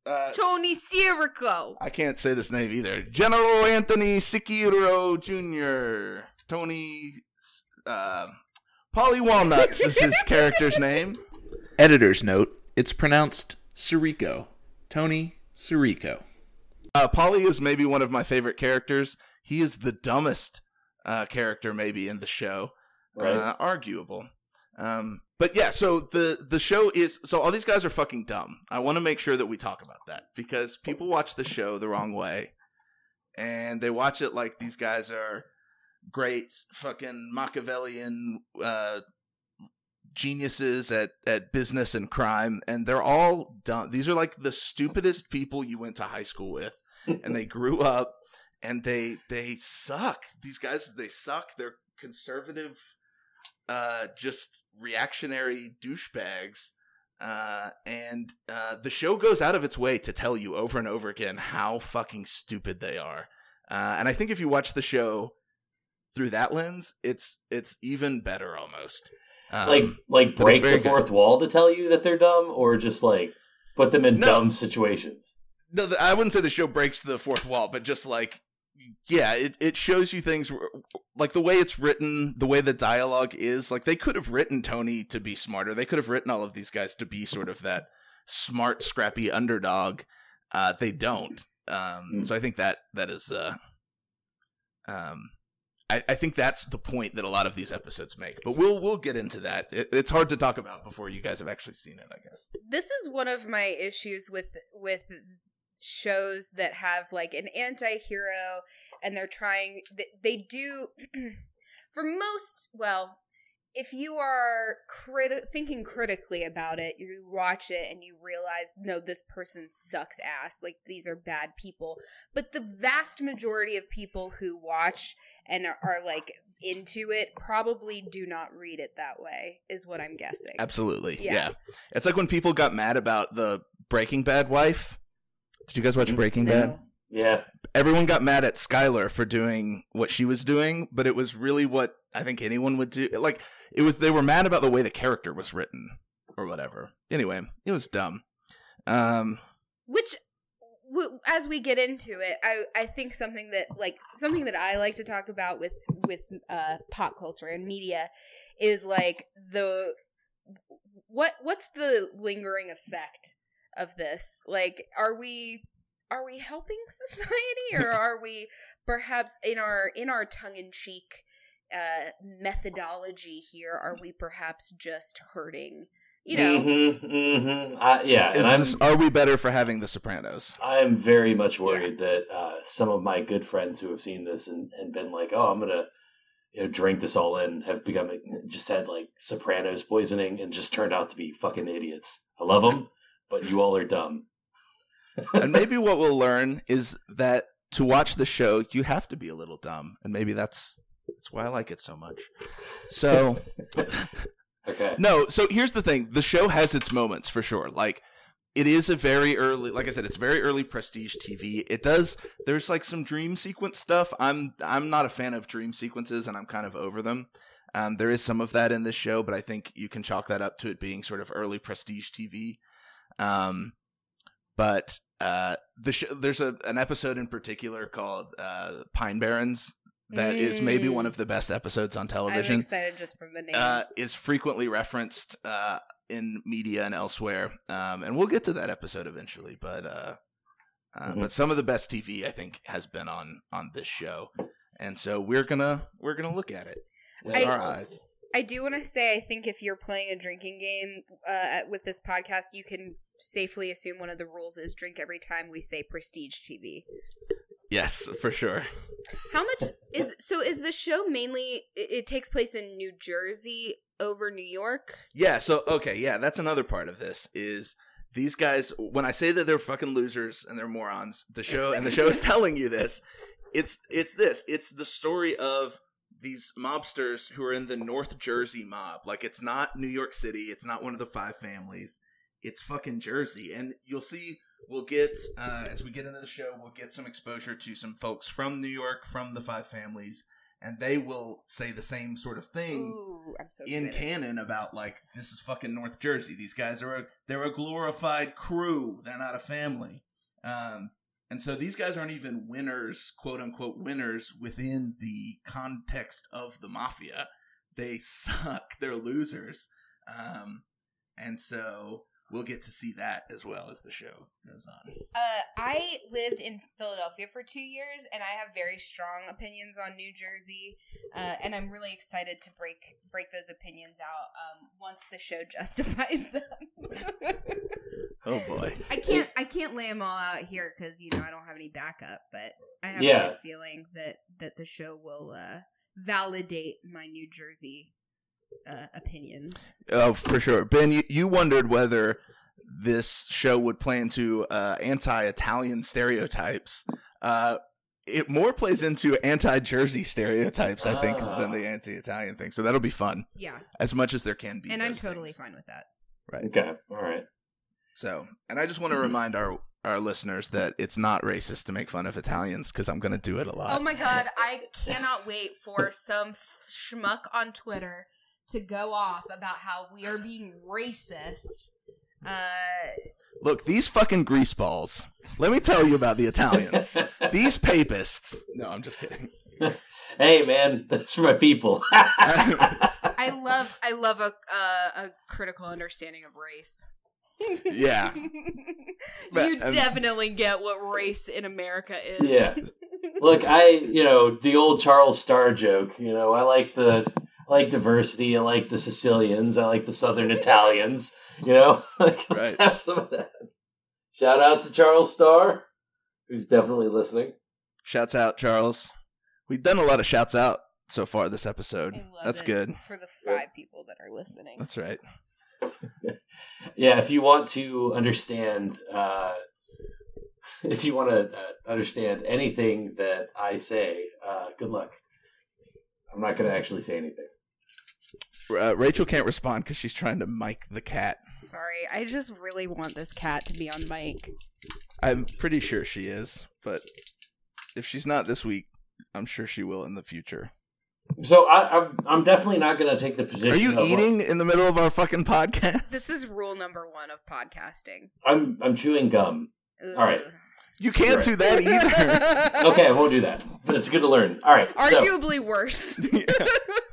S3: uh,
S4: Tony Sirico.
S3: I can't say this name either. General Anthony Sikiro Jr. Tony. Uh, Paulie Walnuts is his character's name.
S1: Editor's note: It's pronounced Sirico. Tony Sirico.
S3: Uh, Paulie is maybe one of my favorite characters. He is the dumbest uh, character maybe in the show.
S2: right.
S3: Uh, arguable. Um, but yeah, so the the show is so all these guys are fucking dumb. I want to make sure that we talk about that because people watch the show the wrong way, and they watch it like these guys are great fucking Machiavellian uh, geniuses at at business and crime, and they're all dumb. These are like the stupidest people you went to high school with, and they grew up and they they suck. These guys they suck. They're conservative uh just reactionary douchebags. Uh and uh the show goes out of its way to tell you over and over again how fucking stupid they are. Uh and I think if you watch the show through that lens, it's it's even better almost. Um,
S2: like like break the
S3: good.
S2: fourth wall to tell you that they're dumb, or just like put them in
S3: No.
S2: dumb situations.
S3: No, I wouldn't say the show breaks the fourth wall, but just like, yeah, it, it shows you things where- like the way it's written, the way the dialogue is. Like they could have written Tony to be smarter. They could have written all of these guys to be sort of that smart, scrappy underdog. Uh, they don't. Um,
S2: Mm.
S3: So I think that that is. Uh, um, I, I think that's the point that a lot of these episodes make. But we'll we'll get into that. It, it's hard to talk about before you guys have actually seen it. I guess.
S4: This is one of my issues with with shows that have like an anti-hero and they're trying they, they do for most well if you are criti- thinking critically about it you watch it and you realize no this person sucks ass like these are bad people but the vast majority of people who watch and are, are like into it probably do not read it that way is what i'm guessing
S3: Absolutely.
S4: Yeah.
S3: Yeah. It's like when people got mad about the Breaking Bad wife. Did you guys watch Breaking Bad?
S2: Yeah,
S3: Everyone got mad at Skylar for doing what she was doing, but it was really what I think anyone would do. Like it was they were mad about the way the character was written or whatever. Anyway, it was dumb. Um
S4: Which w- as we get into it, I I think something that like something that I like to talk about with with uh, pop culture and media is like the what what's the lingering effect of this? Like, are we are we helping society, or are we perhaps in our in our tongue in cheek uh, methodology here? Are we perhaps just hurting? You know,
S2: hmm hmm Uh, yeah, and I'm
S3: this, are we better for having The Sopranos?
S2: I'm very much worried that uh, some of my good friends who have seen this and, and been like, oh, I'm gonna you know drink this all in, have become just had like Sopranos poisoning and just turned out to be fucking idiots. I love them, but you all are dumb.
S3: and maybe what we'll learn is that to watch the show, you have to be a little dumb, and maybe that's that's why I like it so much. So
S2: Okay.
S3: no, so here's the thing: the show has its moments for sure. Like it is a very early, like I said, it's very early prestige TV. It does. There's like some dream sequence stuff. I'm I'm not a fan of dream sequences, and I'm kind of over them. Um, there is some of that in this show, but I think you can chalk that up to it being sort of early prestige TV. Um, but uh, the sh- there's a an episode in particular called uh, Pine Barrens that is maybe
S4: Mm.
S3: one of the best episodes on
S4: I'm
S3: television
S4: excited just from the name.
S3: uh, is frequently referenced uh, in media and elsewhere, um, and we'll get to that episode eventually. But uh, uh,
S2: Mhm.
S3: but some of the best TV I think has been on on this show, and so we're gonna we're gonna look at it with
S4: I-
S3: our eyes.
S4: I do want to say, I think if you're playing a drinking game uh, with this podcast, you can safely assume one of the rules is drink every time we say prestige TV.
S3: Yes, for sure.
S4: How much is so? Is the show mainly? It, takes place in New Jersey over New York.
S3: Yeah. So okay, yeah, that's another part of this is. These guys, when I say that they're fucking losers and they're morons, the show and the show is telling you this. It's it's this. It's the story of these mobsters who are in the North Jersey mob. Like it's not New York City. It's not one of the five families. It's fucking Jersey. And you'll see. We'll get uh, as we get into the show. We'll get some exposure to some folks from New York, from the five families, and they will say the same sort of thing
S4: Ooh, so
S3: in canon about like this is fucking North Jersey. These guys are a they're a glorified crew. They're not a family. Um, and so these guys aren't even winners, quote unquote winners within the context of the mafia. They suck. They're losers. Um, and so we'll get to see that as well as the show goes on.
S4: Uh, I lived in Philadelphia for two years, and I have very strong opinions on New Jersey. Uh, and I'm really excited to break break those opinions out um, once the show justifies them.
S3: Oh boy.
S4: I can't I can't lay them all out here because you know I don't have any backup, but I have a
S2: Yeah.
S4: good feeling that that the show will uh, validate my New Jersey uh, opinions.
S3: Oh, for sure. Ben, you, you wondered whether this show would play into uh, anti-Italian stereotypes. Uh, it more plays into anti-Jersey stereotypes, I think,
S2: Ah.
S3: than the anti-Italian thing. So that'll be fun,
S4: Yeah,
S3: as much as there can be.
S4: and I'm totally
S3: things.
S4: fine with that.
S3: Right.
S2: Okay. All right.
S3: So, and I just want to
S2: Mhm.
S3: remind our our listeners that it's not racist to make fun of Italians because I'm going to do it a lot.
S4: Oh my god, I cannot wait for some f- schmuck on Twitter to go off about how we are being racist. Uh,
S3: Look, these fucking greaseballs. Let me tell you about the Italians. these papists. No, I'm just kidding.
S2: hey, man, that's my people.
S4: I love I love a uh, a critical understanding of race.
S3: Yeah. But,
S4: you
S3: um,
S4: definitely get what race in America is.
S2: Yeah. Look, I you know the old Charles Starr joke. You know, I like the I like diversity. I like the Sicilians. I like the Southern Italians. You know, like let's
S3: Right.
S2: have some of that. Shout out to Charles Starr, who's definitely listening.
S3: Shouts out, Charles. We've done a lot of shouts out so far this
S4: I
S3: episode.
S4: love
S3: That's
S4: it
S3: good.
S4: for the five people that are listening.
S3: That's right.
S2: Yeah, if you want to understand, uh, if you want to uh, understand anything that I say, uh, good luck. I'm not going to actually say anything.
S3: Uh, Rachel can't respond because she's trying to mic the cat.
S4: Sorry, I just really want this cat to be on mic.
S3: I'm pretty sure she is, but if she's not this week, I'm sure she will in the future.
S2: So I, I'm, I'm definitely not going to take the position.
S3: Are you
S2: of,
S3: eating in the middle of our fucking podcast?
S4: This is rule number one of podcasting.
S2: I'm, I'm chewing gum.
S4: Ugh.
S2: All right.
S3: You can't
S2: Right.
S3: do that either.
S2: Okay, I won't do that. But it's good to learn. All right. So,
S4: Arguably worse.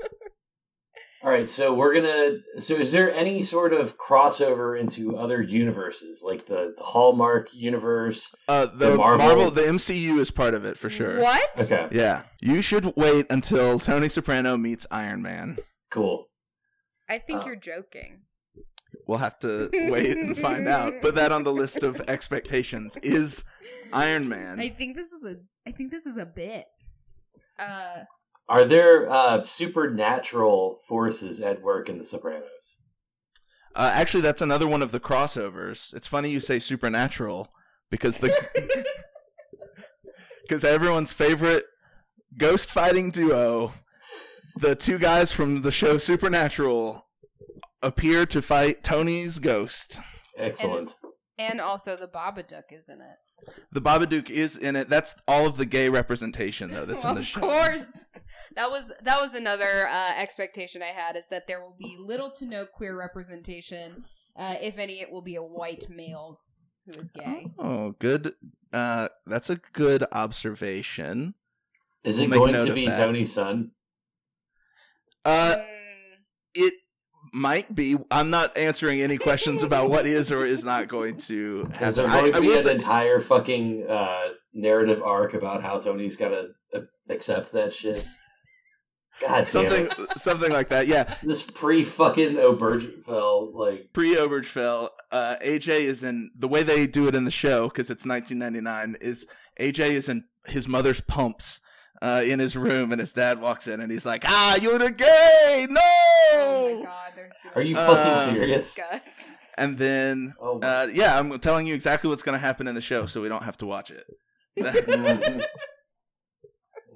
S2: all right. So we're gonna. So is there any sort of crossover into other universes, like the, the Hallmark universe?
S3: Uh, the,
S2: The
S3: Marvel...
S2: Marvel-
S3: the MCU is part of it for sure.
S4: What?
S2: Okay.
S3: Yeah, you should wait until Tony Soprano meets Iron Man.
S2: Cool.
S4: I think
S2: Uh,
S4: you're joking.
S3: We'll have to wait and find out. Put that on the list of expectations. Is Iron Man?
S4: I think this is a. I think this is a bit. Uh,
S2: Are there uh, supernatural forces at work in The Sopranos?
S3: Uh, actually, that's another one of the crossovers. It's funny you say supernatural because the because everyone's favorite ghost fighting duo, the two guys from the show Supernatural, appear to fight Tony's ghost.
S2: Excellent.
S4: and also the Babadook is in it.
S3: The Babadook is in it. That's all of the gay representation though. That's in the show.
S4: of course. That was that was another uh, expectation I had is that there will be little to no queer representation. Uh, if any, it will be a white male who is gay.
S3: Oh, good. Uh, that's a good observation.
S2: Is
S3: We'll
S2: it going to be. Tony's son?
S3: Uh,
S4: Mm,
S3: it might be. I'm not answering any questions about what is or is not going to
S2: Is there
S3: happen.
S2: going
S3: I, I
S2: to be
S3: will
S2: an
S3: say-
S2: entire fucking uh, narrative arc about how Tony's got to uh, accept that shit? God damn
S3: something
S2: it.
S3: something like that. Yeah,
S2: This pre fucking Obergefell, like,
S3: pre Obergefell, uh, AJ is in the way they do it in the show because it's 1999. Is AJ is in his mother's pumps. Uh, in his room, and his dad walks in, and he's like, "Ah, you're the gay, no!"
S4: oh my god, there's.
S2: are you
S4: be
S3: Uh,
S2: fucking serious?
S4: Discuss.
S3: And then,
S2: Oh,
S3: uh, yeah, I'm telling you exactly what's going to happen in the show, so we don't have to watch it.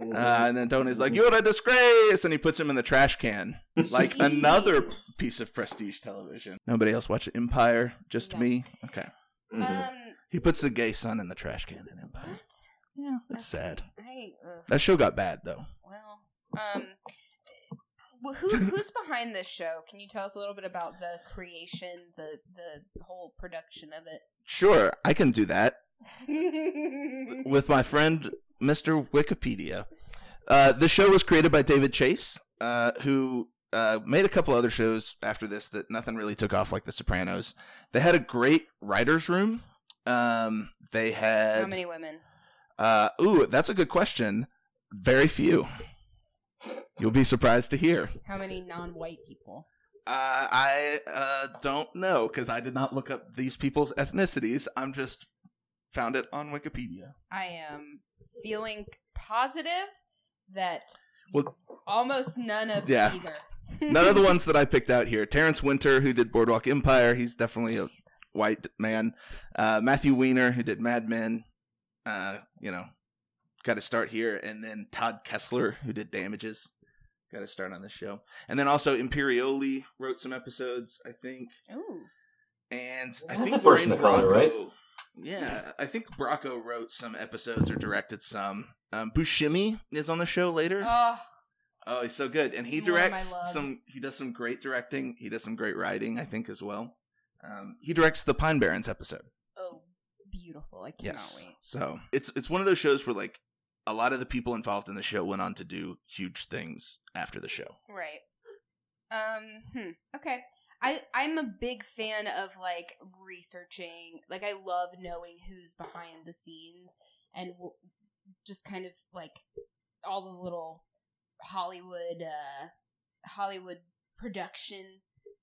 S3: Uh, and then Tony's like, "You're a disgrace," and he puts him in the trash can, like another
S4: Jeez.
S3: piece of prestige television. Nobody else watch Empire, just
S4: No.
S3: me. Okay,
S2: Mhm.
S4: Um.
S3: he puts the gay son in the trash can in Empire.
S4: What?
S3: Yeah, that's
S4: Okay.
S3: sad.
S4: I. ugh.
S3: That show got bad though.
S4: Well, um, wh- who who's behind this show? Can you tell us a little bit about the creation, the the whole production of it?
S3: Sure, I can do that
S4: it?
S3: with my friend Mr. Wikipedia. Uh, the show was created by David Chase, uh, who uh, made a couple other shows after this that nothing really took off, like The Sopranos. They had a great writers' room. Um, they had
S4: How many women?
S3: Uh, ooh, that's a good question. Very few. You'll be surprised to hear.
S4: How many non-white people?
S3: Uh, I uh, don't know because I did not look up these people's ethnicities. I'm just found it on Wikipedia.
S4: I am feeling positive that
S3: Well-
S4: almost none of
S3: Yeah.
S4: either.
S3: None of the ones that I picked out here. Terence Winter, who did Boardwalk Empire, he's definitely a white man. Uh, Matthew Weiner, who did Mad Men, uh, you know, got to start here. And then Todd Kessler, who did Damages, got to start on this show. And then also Imperioli wrote some episodes, I think.
S4: Ooh.
S3: And I
S2: That's
S3: think
S2: a person
S3: Lorraine
S2: of color, right?
S3: Yeah, I think Bracco wrote some episodes or directed some. Um, Buscemi is on the show later.
S4: Oh,
S3: Oh, he's so good, and he
S4: One of my
S3: directs some. He does some great directing. He does some great writing, I think, as well. Um, he directs the Pine Barrens episode.
S4: oh, beautiful! I cannot
S3: Yes,
S4: wait.
S3: so it's it's one of those shows where like a lot of the people involved in the show went on to do huge things after the show.
S4: Right. Um. Hmm. Okay. I I'm a big fan of like researching. Like I love knowing who's behind the scenes and w- just kind of like all the little Hollywood uh Hollywood production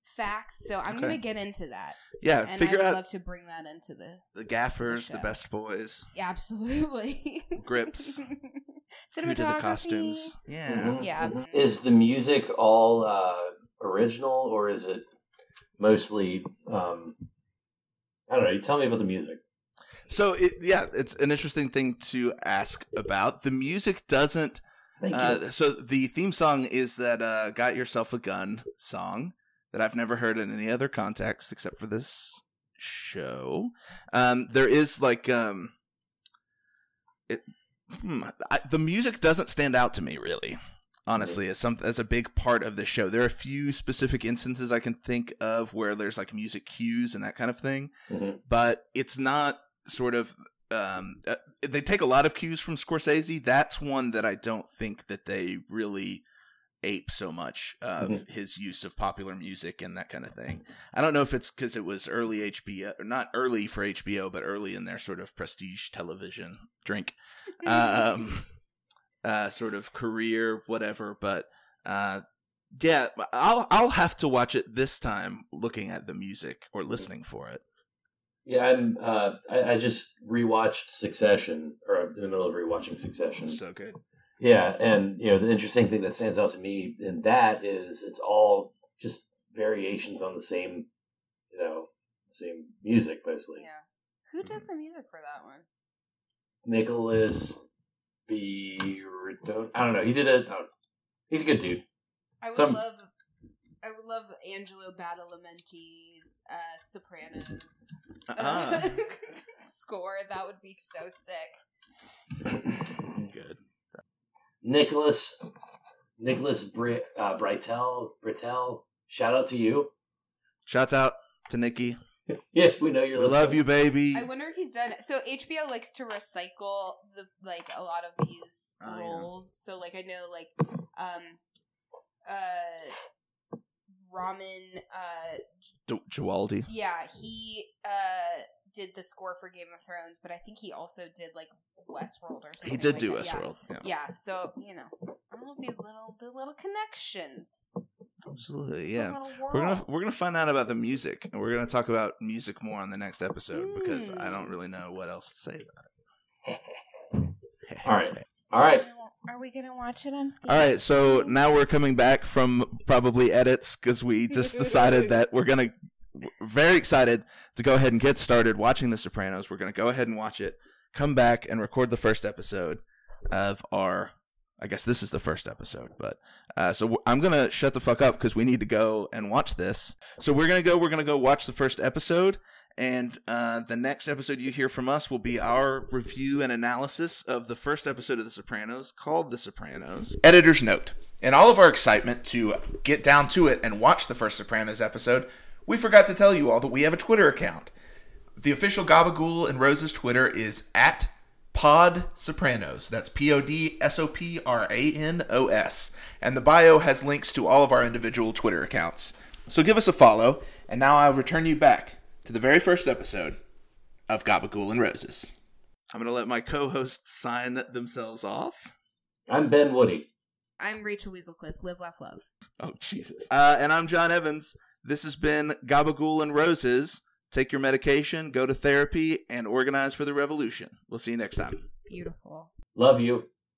S4: facts. So I'm
S3: Okay.
S4: gonna get into that,
S3: Yeah,
S4: and
S3: figure
S4: I would
S3: out
S4: love to bring that into the
S3: the gaffers, the
S4: show.
S3: best boys,
S4: absolutely
S3: grips, who
S4: cinematography.
S3: did the costumes. Yeah.
S2: Mhm,
S4: Yeah.
S2: Is the music all uh, original or is it mostly? Um, I don't know. You tell me about the music.
S3: So it, yeah, it's an interesting thing to ask about. The music doesn't
S2: Thank you.
S3: Uh, so the theme song is that uh, "Got Yourself a Gun" song that I've never heard in any other context except for this show. Um, there is like um, it. Hmm, I, the music doesn't stand out to me really, honestly, as some as a big part of the show. There are a few specific instances I can think of where there's like music cues and that kind of thing,
S2: Mhm.
S3: but it's not sort of um, uh, they take a lot of cues from Scorsese. That's one that I don't think that they really ape so much of
S2: Mhm.
S3: his use of popular music and that kind of thing. I don't know if it's because it was early HBO, or not early for HBO, but early in their sort of prestige television drink, um, uh, sort of career, whatever. But uh, yeah, I'll I'll have to watch it this time, looking at the music or listening for it.
S2: Yeah, I'm. Uh, I, I just rewatched Succession, or I'm in the middle of rewatching Succession.
S3: So good.
S2: Yeah, and you know the interesting thing that stands out to me in that is it's all just variations on the same, you know, same music mostly.
S4: yeah. Who does the music for that one?
S2: Nicholas B. Radon- I don't know. He did a. Oh, he's a good dude.
S4: I would
S2: Some-
S4: love. I would love Angelo Badalamenti's uh, Sopranos
S3: Uh-uh.
S4: score. That would be so sick.
S3: good.
S2: Nicholas, Nicholas Bri- uh, Britell, Britell. Shout out to you.
S3: Shouts out to Nikki.
S2: Yeah, we know you're
S3: We
S2: listening.
S3: love you, baby.
S4: I wonder if he's done. So HBO likes to recycle the like a lot of these
S3: Oh, yeah.
S4: roles. So like I know like um uh Ramin uh
S3: D- Djawadi.
S4: yeah he uh did the score for Game of Thrones, but I think he also did like Westworld or something.
S3: He did
S4: like
S3: do
S4: that. Yeah.
S3: Westworld. Yeah.
S4: Yeah, so you know, all of these little the little connections.
S3: Absolutely. Yeah. We're gonna we're gonna find out about the music, and we're gonna talk about music more on the next episode because I
S4: Mm.
S3: don't really know what else to say about it.
S2: All right. All right.
S4: Are we gonna watch it on?
S3: All right, so now we're coming back from probably edits because we just decided that we're gonna we're very excited to go ahead and get started watching The Sopranos. We're gonna go ahead and watch it, come back and record the first episode of our. I guess this is the first episode, but uh, so I'm gonna shut the fuck up because we need to go and watch this. So we're gonna go. We're gonna go watch the first episode, and uh, the next episode you hear from us will be our review and analysis of the first episode of The Sopranos, called The Sopranos.
S1: Editor's note. In all of our excitement to get down to it and watch the first Sopranos episode, we forgot to tell you all that we have a Twitter account. The official Gabagool and Rose's Twitter is at Pod Sopranos. That's P O D S O P R A N O S. And the bio has links to all of our individual Twitter accounts. So give us a follow, and now I'll return you back to the very first episode of Gabagool and Roses.
S3: I'm gonna let my co-hosts sign themselves off.
S2: I'm Ben Woody.
S4: I'm Rachel Weaselquist. Live, laugh, love.
S3: Oh Jesus! Uh, and I'm John Evans. This has been Gabagool and Roses. Take your medication, go to therapy, and organize for the revolution. We'll see you next time.
S4: Beautiful.
S2: Love you.